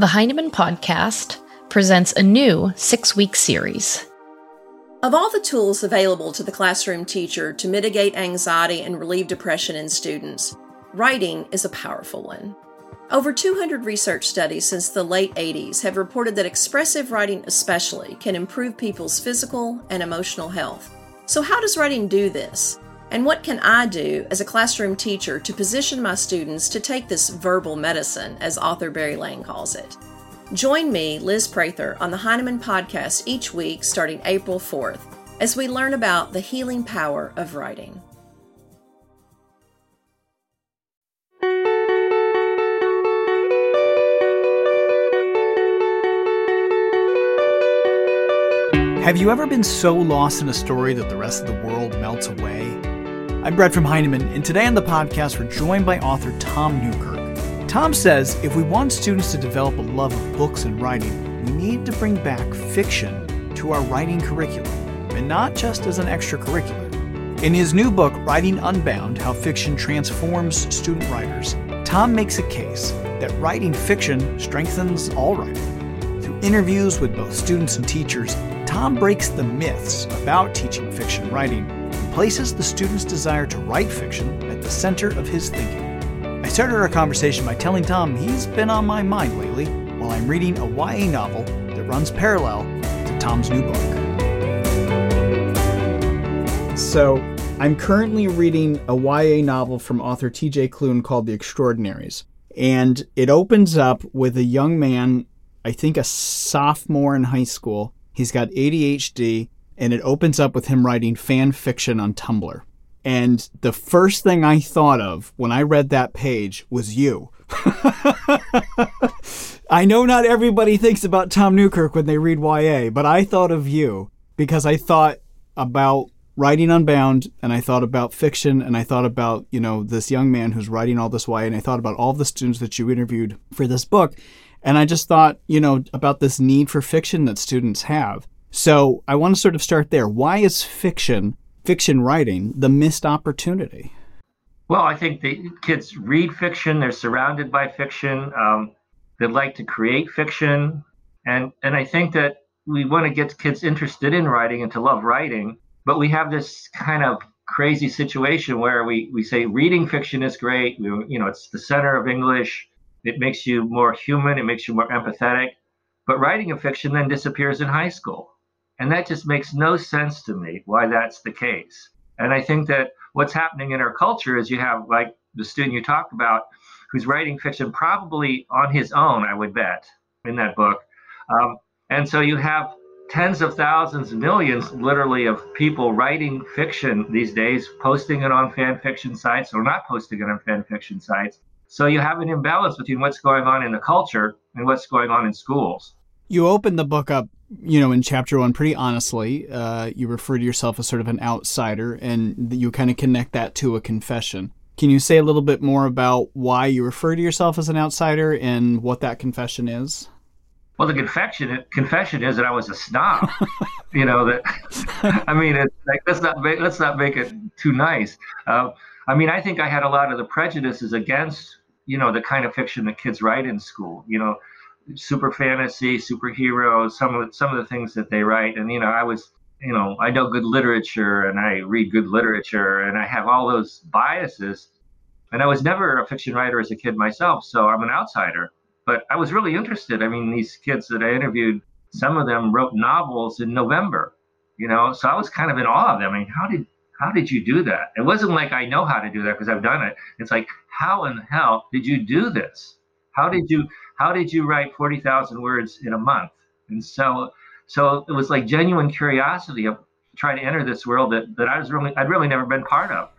The Heinemann Podcast presents a new six week series. Of all the tools available to the classroom teacher to mitigate anxiety and relieve depression in students, writing is a powerful one. Over 200 research studies since the late 80s have reported that expressive writing, especially, can improve people's physical and emotional health. So, how does writing do this? And what can I do as a classroom teacher to position my students to take this verbal medicine, as author Barry Lane calls it? Join me, Liz Prather, on the Heinemann podcast each week starting April 4th as we learn about the healing power of writing. Have you ever been so lost in a story that the rest of the world melts away? I'm Brett from Heinemann, and today on the podcast, we're joined by author Tom Newkirk. Tom says if we want students to develop a love of books and writing, we need to bring back fiction to our writing curriculum, and not just as an extracurricular. In his new book, Writing Unbound How Fiction Transforms Student Writers, Tom makes a case that writing fiction strengthens all writing. Through interviews with both students and teachers, Tom breaks the myths about teaching fiction writing places the student's desire to write fiction at the center of his thinking. I started our conversation by telling Tom he's been on my mind lately while I'm reading a YA novel that runs parallel to Tom's new book. So, I'm currently reading a YA novel from author TJ Klune called The Extraordinaries. And it opens up with a young man, I think a sophomore in high school. He's got ADHD and it opens up with him writing fan fiction on Tumblr. And the first thing I thought of when I read that page was you. I know not everybody thinks about Tom Newkirk when they read YA, but I thought of you because I thought about writing Unbound and I thought about fiction and I thought about, you know, this young man who's writing all this YA and I thought about all the students that you interviewed for this book. And I just thought, you know, about this need for fiction that students have. So I want to sort of start there. Why is fiction, fiction writing, the missed opportunity? Well, I think the kids read fiction. They're surrounded by fiction. Um, they like to create fiction, and and I think that we want to get kids interested in writing and to love writing. But we have this kind of crazy situation where we we say reading fiction is great. We, you know, it's the center of English. It makes you more human. It makes you more empathetic. But writing a fiction then disappears in high school. And that just makes no sense to me why that's the case. And I think that what's happening in our culture is you have, like the student you talked about, who's writing fiction probably on his own, I would bet, in that book. Um, and so you have tens of thousands, millions literally of people writing fiction these days, posting it on fan fiction sites or not posting it on fan fiction sites. So you have an imbalance between what's going on in the culture and what's going on in schools. You open the book up you know, in chapter one, pretty honestly, uh, you refer to yourself as sort of an outsider, and you kind of connect that to a confession. Can you say a little bit more about why you refer to yourself as an outsider and what that confession is? Well, the confession confession is that I was a snob. you know that. I mean, it's like let's not make, let's not make it too nice. Uh, I mean, I think I had a lot of the prejudices against you know the kind of fiction that kids write in school. You know, super fantasy, superheroes, some of some of the things that they write. And you know, I was, you know, I know good literature and I read good literature and I have all those biases. And I was never a fiction writer as a kid myself, so I'm an outsider. But I was really interested. I mean, these kids that I interviewed, some of them wrote novels in November, you know, so I was kind of in awe of them. I mean, how did how did you do that? It wasn't like I know how to do that because I've done it. It's like, how in hell did you do this? How did you how did you write 40,000 words in a month? And so, so it was like genuine curiosity of trying to enter this world that, that I was really, I'd really never been part of.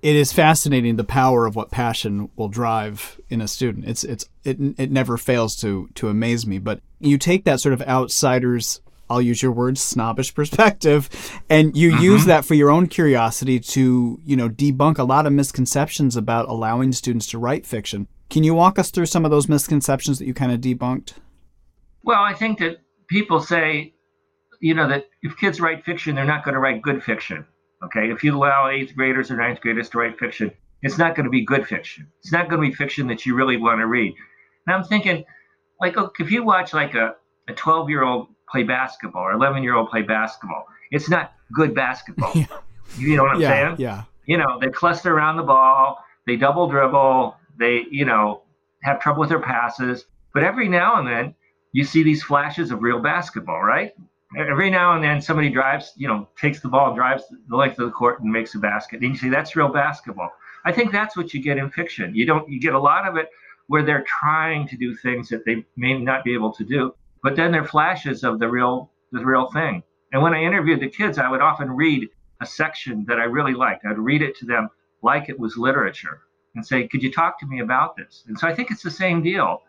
It is fascinating the power of what passion will drive in a student. It's it's it it never fails to to amaze me. But you take that sort of outsider's I'll use your word snobbish perspective, and you mm-hmm. use that for your own curiosity to, you know, debunk a lot of misconceptions about allowing students to write fiction. Can you walk us through some of those misconceptions that you kind of debunked? Well, I think that people say, you know, that if kids write fiction, they're not going to write good fiction. Okay. If you allow eighth graders or ninth graders to write fiction, it's not going to be good fiction. It's not going to be fiction that you really want to read. And I'm thinking, like if you watch like a, a 12 year old play basketball or 11 year old play basketball, it's not good basketball. Yeah. You know what I'm yeah, saying? Yeah. You know, they cluster around the ball, they double dribble, they, you know, have trouble with their passes. But every now and then you see these flashes of real basketball, right? Every now and then somebody drives, you know, takes the ball, drives the length of the court and makes a basket. And you see that's real basketball. I think that's what you get in fiction. You don't you get a lot of it where they're trying to do things that they may not be able to do, but then they're flashes of the real the real thing. And when I interviewed the kids, I would often read a section that I really liked. I'd read it to them like it was literature and say, Could you talk to me about this? And so I think it's the same deal.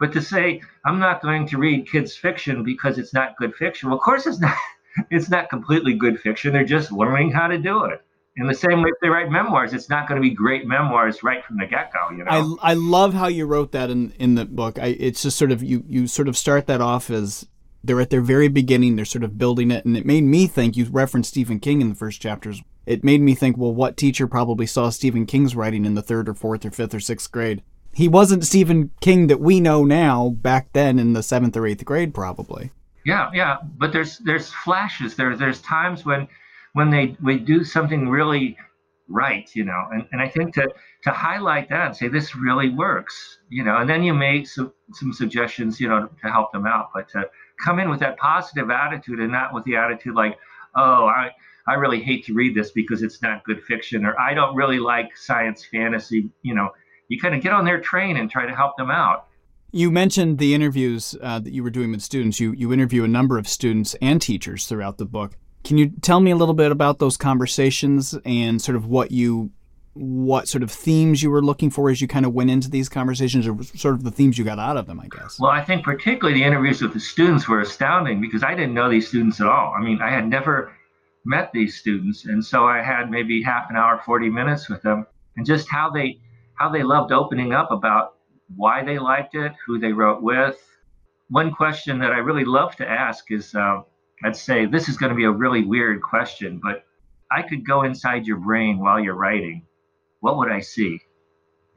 But to say, I'm not going to read kids' fiction because it's not good fiction, well, of course it's not. It's not completely good fiction. They're just learning how to do it. In the same way, if they write memoirs, it's not going to be great memoirs right from the get go. You know, I, I love how you wrote that in in the book. I, it's just sort of you you sort of start that off as they're at their very beginning. They're sort of building it, and it made me think. You referenced Stephen King in the first chapters. It made me think. Well, what teacher probably saw Stephen King's writing in the third or fourth or fifth or sixth grade? He wasn't Stephen King that we know now. Back then, in the seventh or eighth grade, probably. Yeah, yeah. But there's there's flashes. There there's times when when they we do something really right, you know. And, and I think to to highlight that and say this really works, you know, and then you make some some suggestions, you know, to help them out. But to come in with that positive attitude and not with the attitude like, oh, I I really hate to read this because it's not good fiction, or I don't really like science fantasy. You know, you kind of get on their train and try to help them out. You mentioned the interviews uh, that you were doing with students. You you interview a number of students and teachers throughout the book. Can you tell me a little bit about those conversations and sort of what you what sort of themes you were looking for as you kind of went into these conversations or sort of the themes you got out of them, I guess? Well, I think particularly the interviews with the students were astounding because I didn't know these students at all. I mean, I had never met these students and so I had maybe half an hour, 40 minutes with them and just how they how they loved opening up about why they liked it, who they wrote with. One question that I really love to ask is uh, I'd say this is going to be a really weird question, but I could go inside your brain while you're writing. What would I see?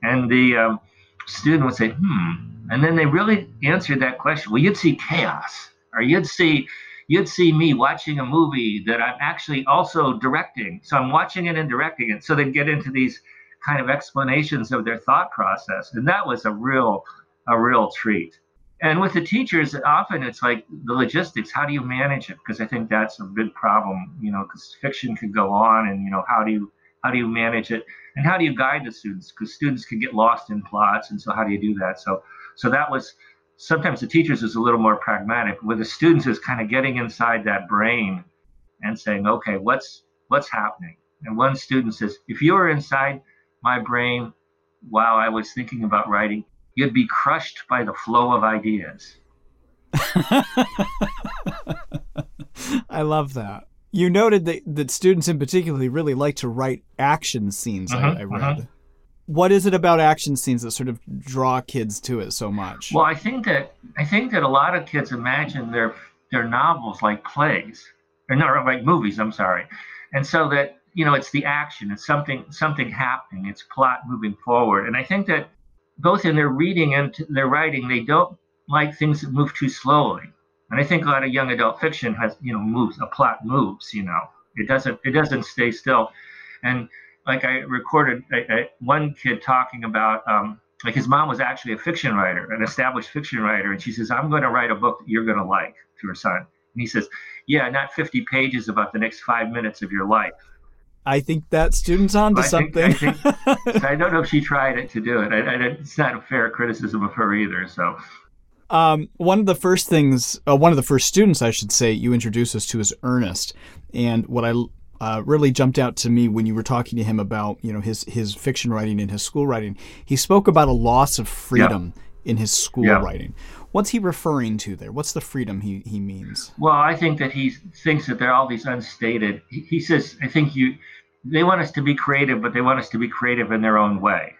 And the um, student would say, hmm. And then they really answered that question. Well, you'd see chaos, or you'd see you'd see me watching a movie that I'm actually also directing. So I'm watching it and directing it. So they'd get into these kind of explanations of their thought process, and that was a real a real treat. And with the teachers, often it's like the logistics. How do you manage it? Because I think that's a big problem. You know, because fiction could go on, and you know, how do you how do you manage it, and how do you guide the students? Because students can get lost in plots, and so how do you do that? So, so that was sometimes the teachers is a little more pragmatic. With the students, is kind of getting inside that brain and saying, okay, what's what's happening? And one student says, if you were inside my brain while I was thinking about writing, you'd be crushed by the flow of ideas. I love that. You noted that, that students in particular really like to write action scenes, uh-huh, I, I, read. Uh-huh. What is it about action scenes that sort of draw kids to it so much? Well, I think that I think that a lot of kids imagine their their novels like plays, or not like movies. I'm sorry, and so that you know it's the action, it's something something happening, it's plot moving forward, and I think that both in their reading and their writing, they don't like things that move too slowly. And I think a lot of young adult fiction has, you know, moves. A plot moves. You know, it doesn't. It doesn't stay still. And like I recorded a, a, one kid talking about, um, like his mom was actually a fiction writer, an established fiction writer, and she says, "I'm going to write a book that you're going to like." To her son, and he says, "Yeah, not 50 pages about the next five minutes of your life." I think that student's onto I something. Think, I, think, I, don't know if she tried it to do it. I, it's not a fair criticism of her either. So, um, one of the first things, uh, one of the first students, I should say, you introduced us to is Ernest. And what I uh, really jumped out to me when you were talking to him about, you know, his his fiction writing and his school writing. He spoke about a loss of freedom yeah. in his school yeah. writing. What's he referring to there? What's the freedom he, he means? Well, I think that he thinks that there are all these unstated. He, he says, I think you they want us to be creative, but they want us to be creative in their own way.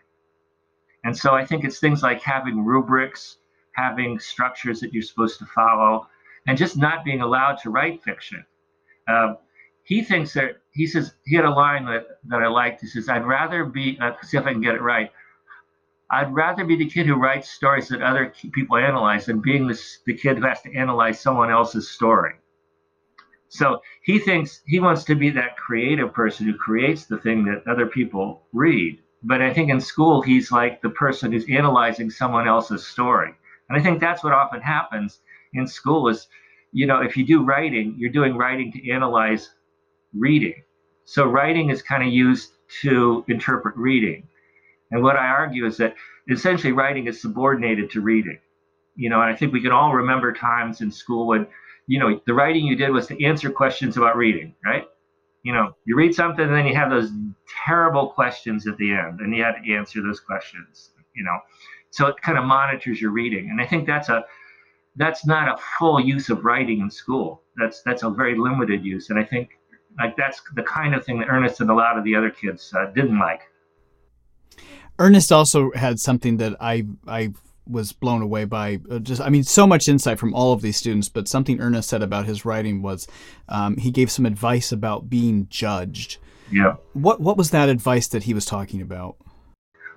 And so I think it's things like having rubrics, having structures that you're supposed to follow, and just not being allowed to write fiction. Uh, he thinks that he says he had a line that, that I liked. He says, "I'd rather be uh, see if I can get it right. I'd rather be the kid who writes stories that other people analyze than being the, the kid who has to analyze someone else's story. So he thinks he wants to be that creative person who creates the thing that other people read. But I think in school, he's like the person who's analyzing someone else's story. And I think that's what often happens in school is, you know, if you do writing, you're doing writing to analyze reading. So writing is kind of used to interpret reading. And what I argue is that essentially writing is subordinated to reading. You know, and I think we can all remember times in school when you know, the writing you did was to answer questions about reading, right? You know, you read something and then you have those terrible questions at the end, and you had to answer those questions, you know. So it kind of monitors your reading. And I think that's a that's not a full use of writing in school. That's that's a very limited use. And I think like that's the kind of thing that Ernest and a lot of the other kids uh, didn't like. Ernest also had something that I I was blown away by uh, just I mean so much insight from all of these students. But something Ernest said about his writing was um, he gave some advice about being judged. Yeah. What what was that advice that he was talking about?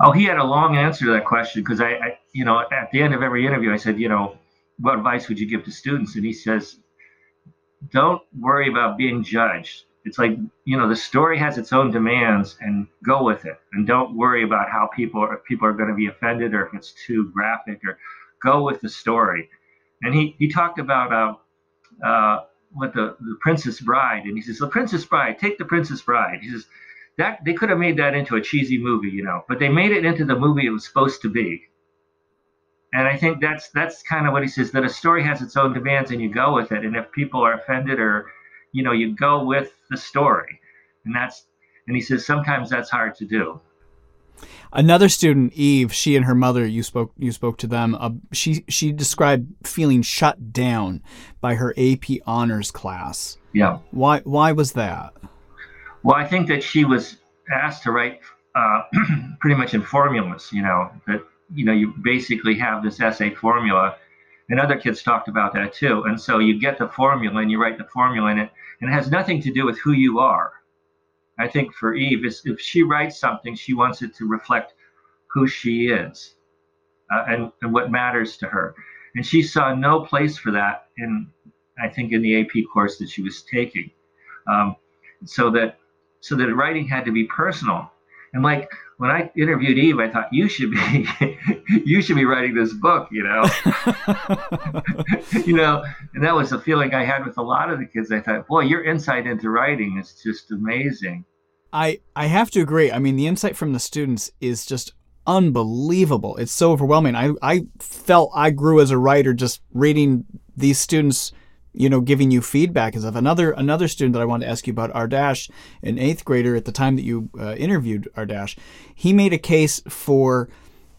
Oh, he had a long answer to that question because I, I, you know, at the end of every interview, I said, you know, what advice would you give to students? And he says, don't worry about being judged it's like you know the story has its own demands and go with it. And don't worry about how people are people are going to be offended or if it's too graphic or go with the story. And he he talked about uh, uh, what the the princess bride and he says the princess bride take the princess bride. He says that they could have made that into a cheesy movie you know but they made it into the movie it was supposed to be. And i think that's that's kind of what he says that a story has its own demands and you go with it and if people are offended or you know you go with the story. And that's and he says sometimes that's hard to do. Another student eve she and her mother you spoke you spoke to them uh, she she described feeling shut down by her ap honors class. Yeah. Why why was that? Well i think that she was asked to write uh, pretty much in formulas you know that you know you basically have this essay formula. And other kids talked about that too. And so you get the formula and you write the formula in it and it has nothing to do with who you are. I think for Eve, if she writes something, she wants it to reflect who she is uh, and, and what matters to her. And she saw no place for that in, I think, in the AP course that she was taking. Um, so that so that writing had to be personal. And like when I interviewed Eve, I thought you should be you should be writing this book, you know. you know, and that was the feeling I had with a lot of the kids. I thought, boy, your insight into writing is just amazing. I I have to agree. I mean, the insight from the students is just unbelievable. It's so overwhelming. I I felt I grew as a writer just reading these students you know, giving you feedback as of another another student that I wanted to ask you about, Ardash, an eighth grader at the time that you uh, interviewed Ardash. He made a case for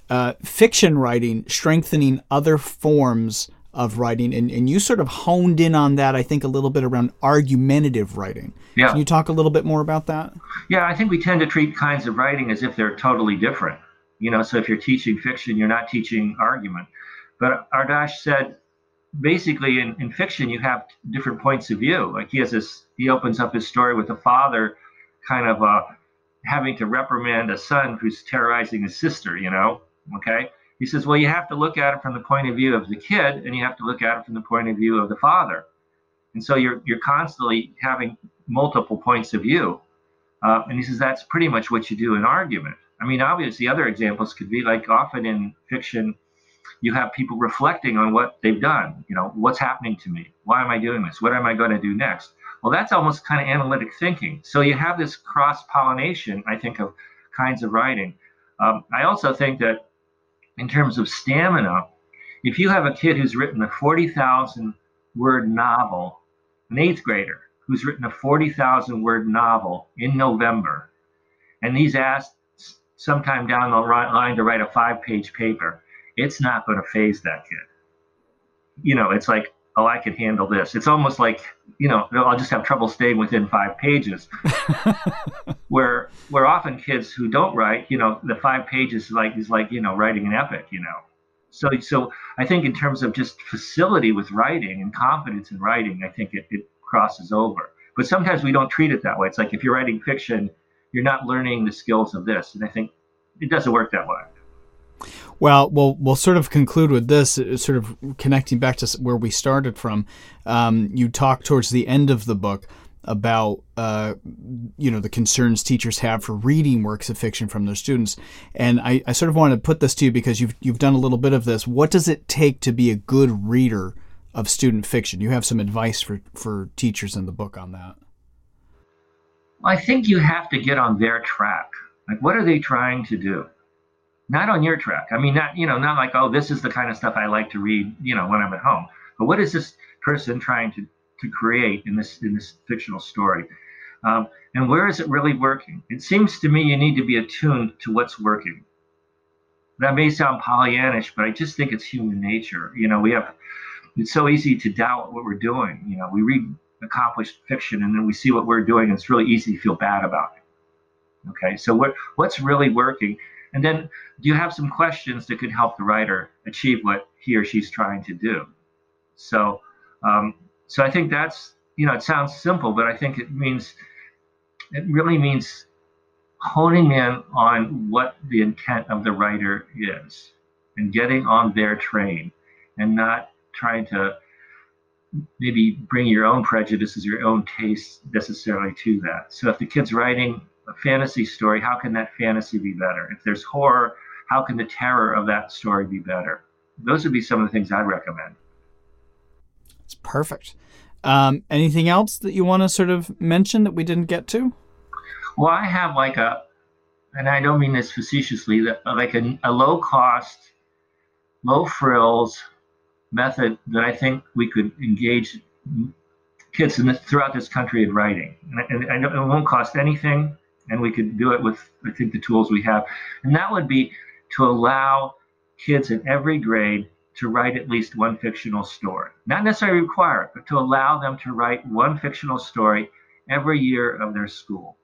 uh, fiction writing strengthening other forms of writing, and, and you sort of honed in on that, I think, a little bit around argumentative writing. Yeah. Can you talk a little bit more about that? Yeah, I think we tend to treat kinds of writing as if they're totally different. You know, so if you're teaching fiction, you're not teaching argument. But Ardash said basically in, in fiction you have different points of view. Like he has this he opens up his story with a father kind of uh, having to reprimand a son who's terrorizing his sister you know? Okay? He says well you have to look at it from the point of view of the kid and you have to look at it from the point of view of the father. And so you're you're constantly having multiple points of view. Uh, and he says that's pretty much what you do in argument. I mean obviously other examples could be like often in fiction you have people reflecting on what they've done. You know, what's happening to me? Why am I doing this? What am I going to do next? Well, that's almost kind of analytic thinking. So you have this cross pollination, I think, of kinds of writing. Um, I also think that in terms of stamina, if you have a kid who's written a 40,000 word novel, an eighth grader who's written a 40,000 word novel in November, and he's asked sometime down the line to write a five page paper, it's not going to phase that kid. You know, it's like, oh, I can handle this. It's almost like, you know, I'll just have trouble staying within five pages. where where often kids who don't write, you know, the five pages is like is like, you know, writing an epic, you know. So so I think in terms of just facility with writing and confidence in writing, I think it, it crosses over. But sometimes we don't treat it that way. It's like if you're writing fiction, you're not learning the skills of this. And I think it doesn't work that way. Well, we'll we'll sort of conclude with this, uh, sort of connecting back to where we started from. Um, you talk towards the end of the book about uh, you know the concerns teachers have for reading works of fiction from their students, and I, I sort of want to put this to you because you've you've done a little bit of this. What does it take to be a good reader of student fiction? You have some advice for for teachers in the book on that. I think you have to get on their track. Like, what are they trying to do? Not on your track. I mean, not you know, not like, oh, this is the kind of stuff I like to read, you know, when I'm at home. But what is this person trying to to create in this in this fictional story? Um, and where is it really working? It seems to me you need to be attuned to what's working. That may sound Pollyannish, but I just think it's human nature. You know, we have it's so easy to doubt what we're doing. You know, we read accomplished fiction and then we see what we're doing and it's really easy to feel bad about it okay so what what's really working and then do you have some questions that could help the writer achieve what he or she's trying to do so um, so i think that's you know it sounds simple but i think it means it really means honing in on what the intent of the writer is and getting on their train and not trying to maybe bring your own prejudices, your own tastes necessarily to that. So if the kid's writing a fantasy story, how can that fantasy be better? If there's horror, how can the terror of that story be better? Those would be some of the things I'd recommend. It's perfect. Um, anything else that you want to sort of mention that we didn't get to? Well, I have like a, and I don't mean this facetiously, like a, a low cost, low frills, method that I think we could engage kids this, throughout this country in writing. And, and, and, it won't cost anything, and we could do it with, I think, the tools we have. And that would be to allow kids in every grade to write at least one fictional story. Not necessarily require it, but to allow them to write one fictional story every year of their school.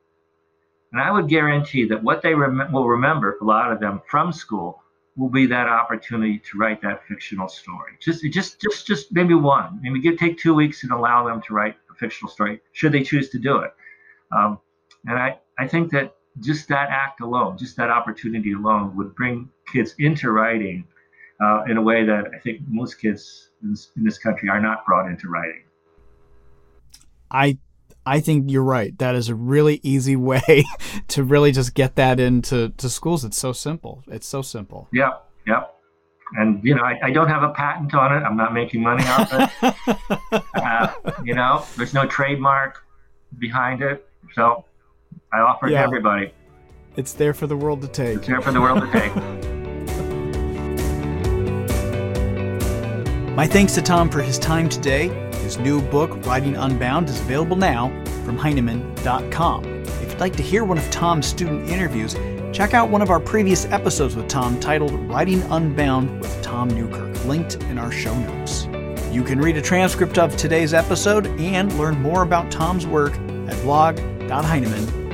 And I would guarantee that what they rem- will remember, a lot of them from school, will be that opportunity to write that fictional story. Just, just, just, just maybe one. Maybe give, take two weeks and allow them to write a fictional story, should they choose to do it. Um, and I, I think that just that act alone, just that opportunity alone, would bring kids into writing uh, in a way that I think most kids in this, in this country are not brought into writing. I I think you're right. That is a really easy way to really just get that into to schools. It's so simple. It's so simple. Yeah, yeah. And you know, I, I don't have a patent on it. I'm not making money off it. uh, you know, there's no trademark behind it, so I offer it yeah. to everybody. It's there for the world to take. It's there for the world to take. My thanks to Tom for his time today. His new book, Writing Unbound, is available now from Heinemann.com. If you'd like to hear one of Tom's student interviews, check out one of our previous episodes with Tom titled Writing Unbound with Tom Newkirk, linked in our show notes. You can read a transcript of today's episode and learn more about Tom's work at blog.heinemann.com.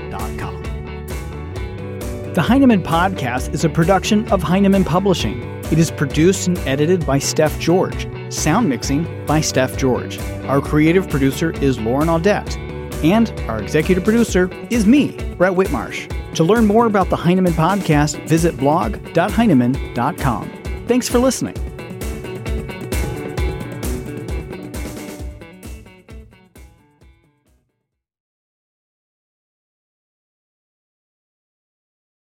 The Heinemann Podcast is a production of Heinemann Publishing. It is produced and edited by Steph George. Sound mixing by Steph George. Our creative producer is Lauren Audette. And our executive producer is me, Brett Whitmarsh. To learn more about the Heinemann podcast, visit blog.heinemann.com. Thanks for listening.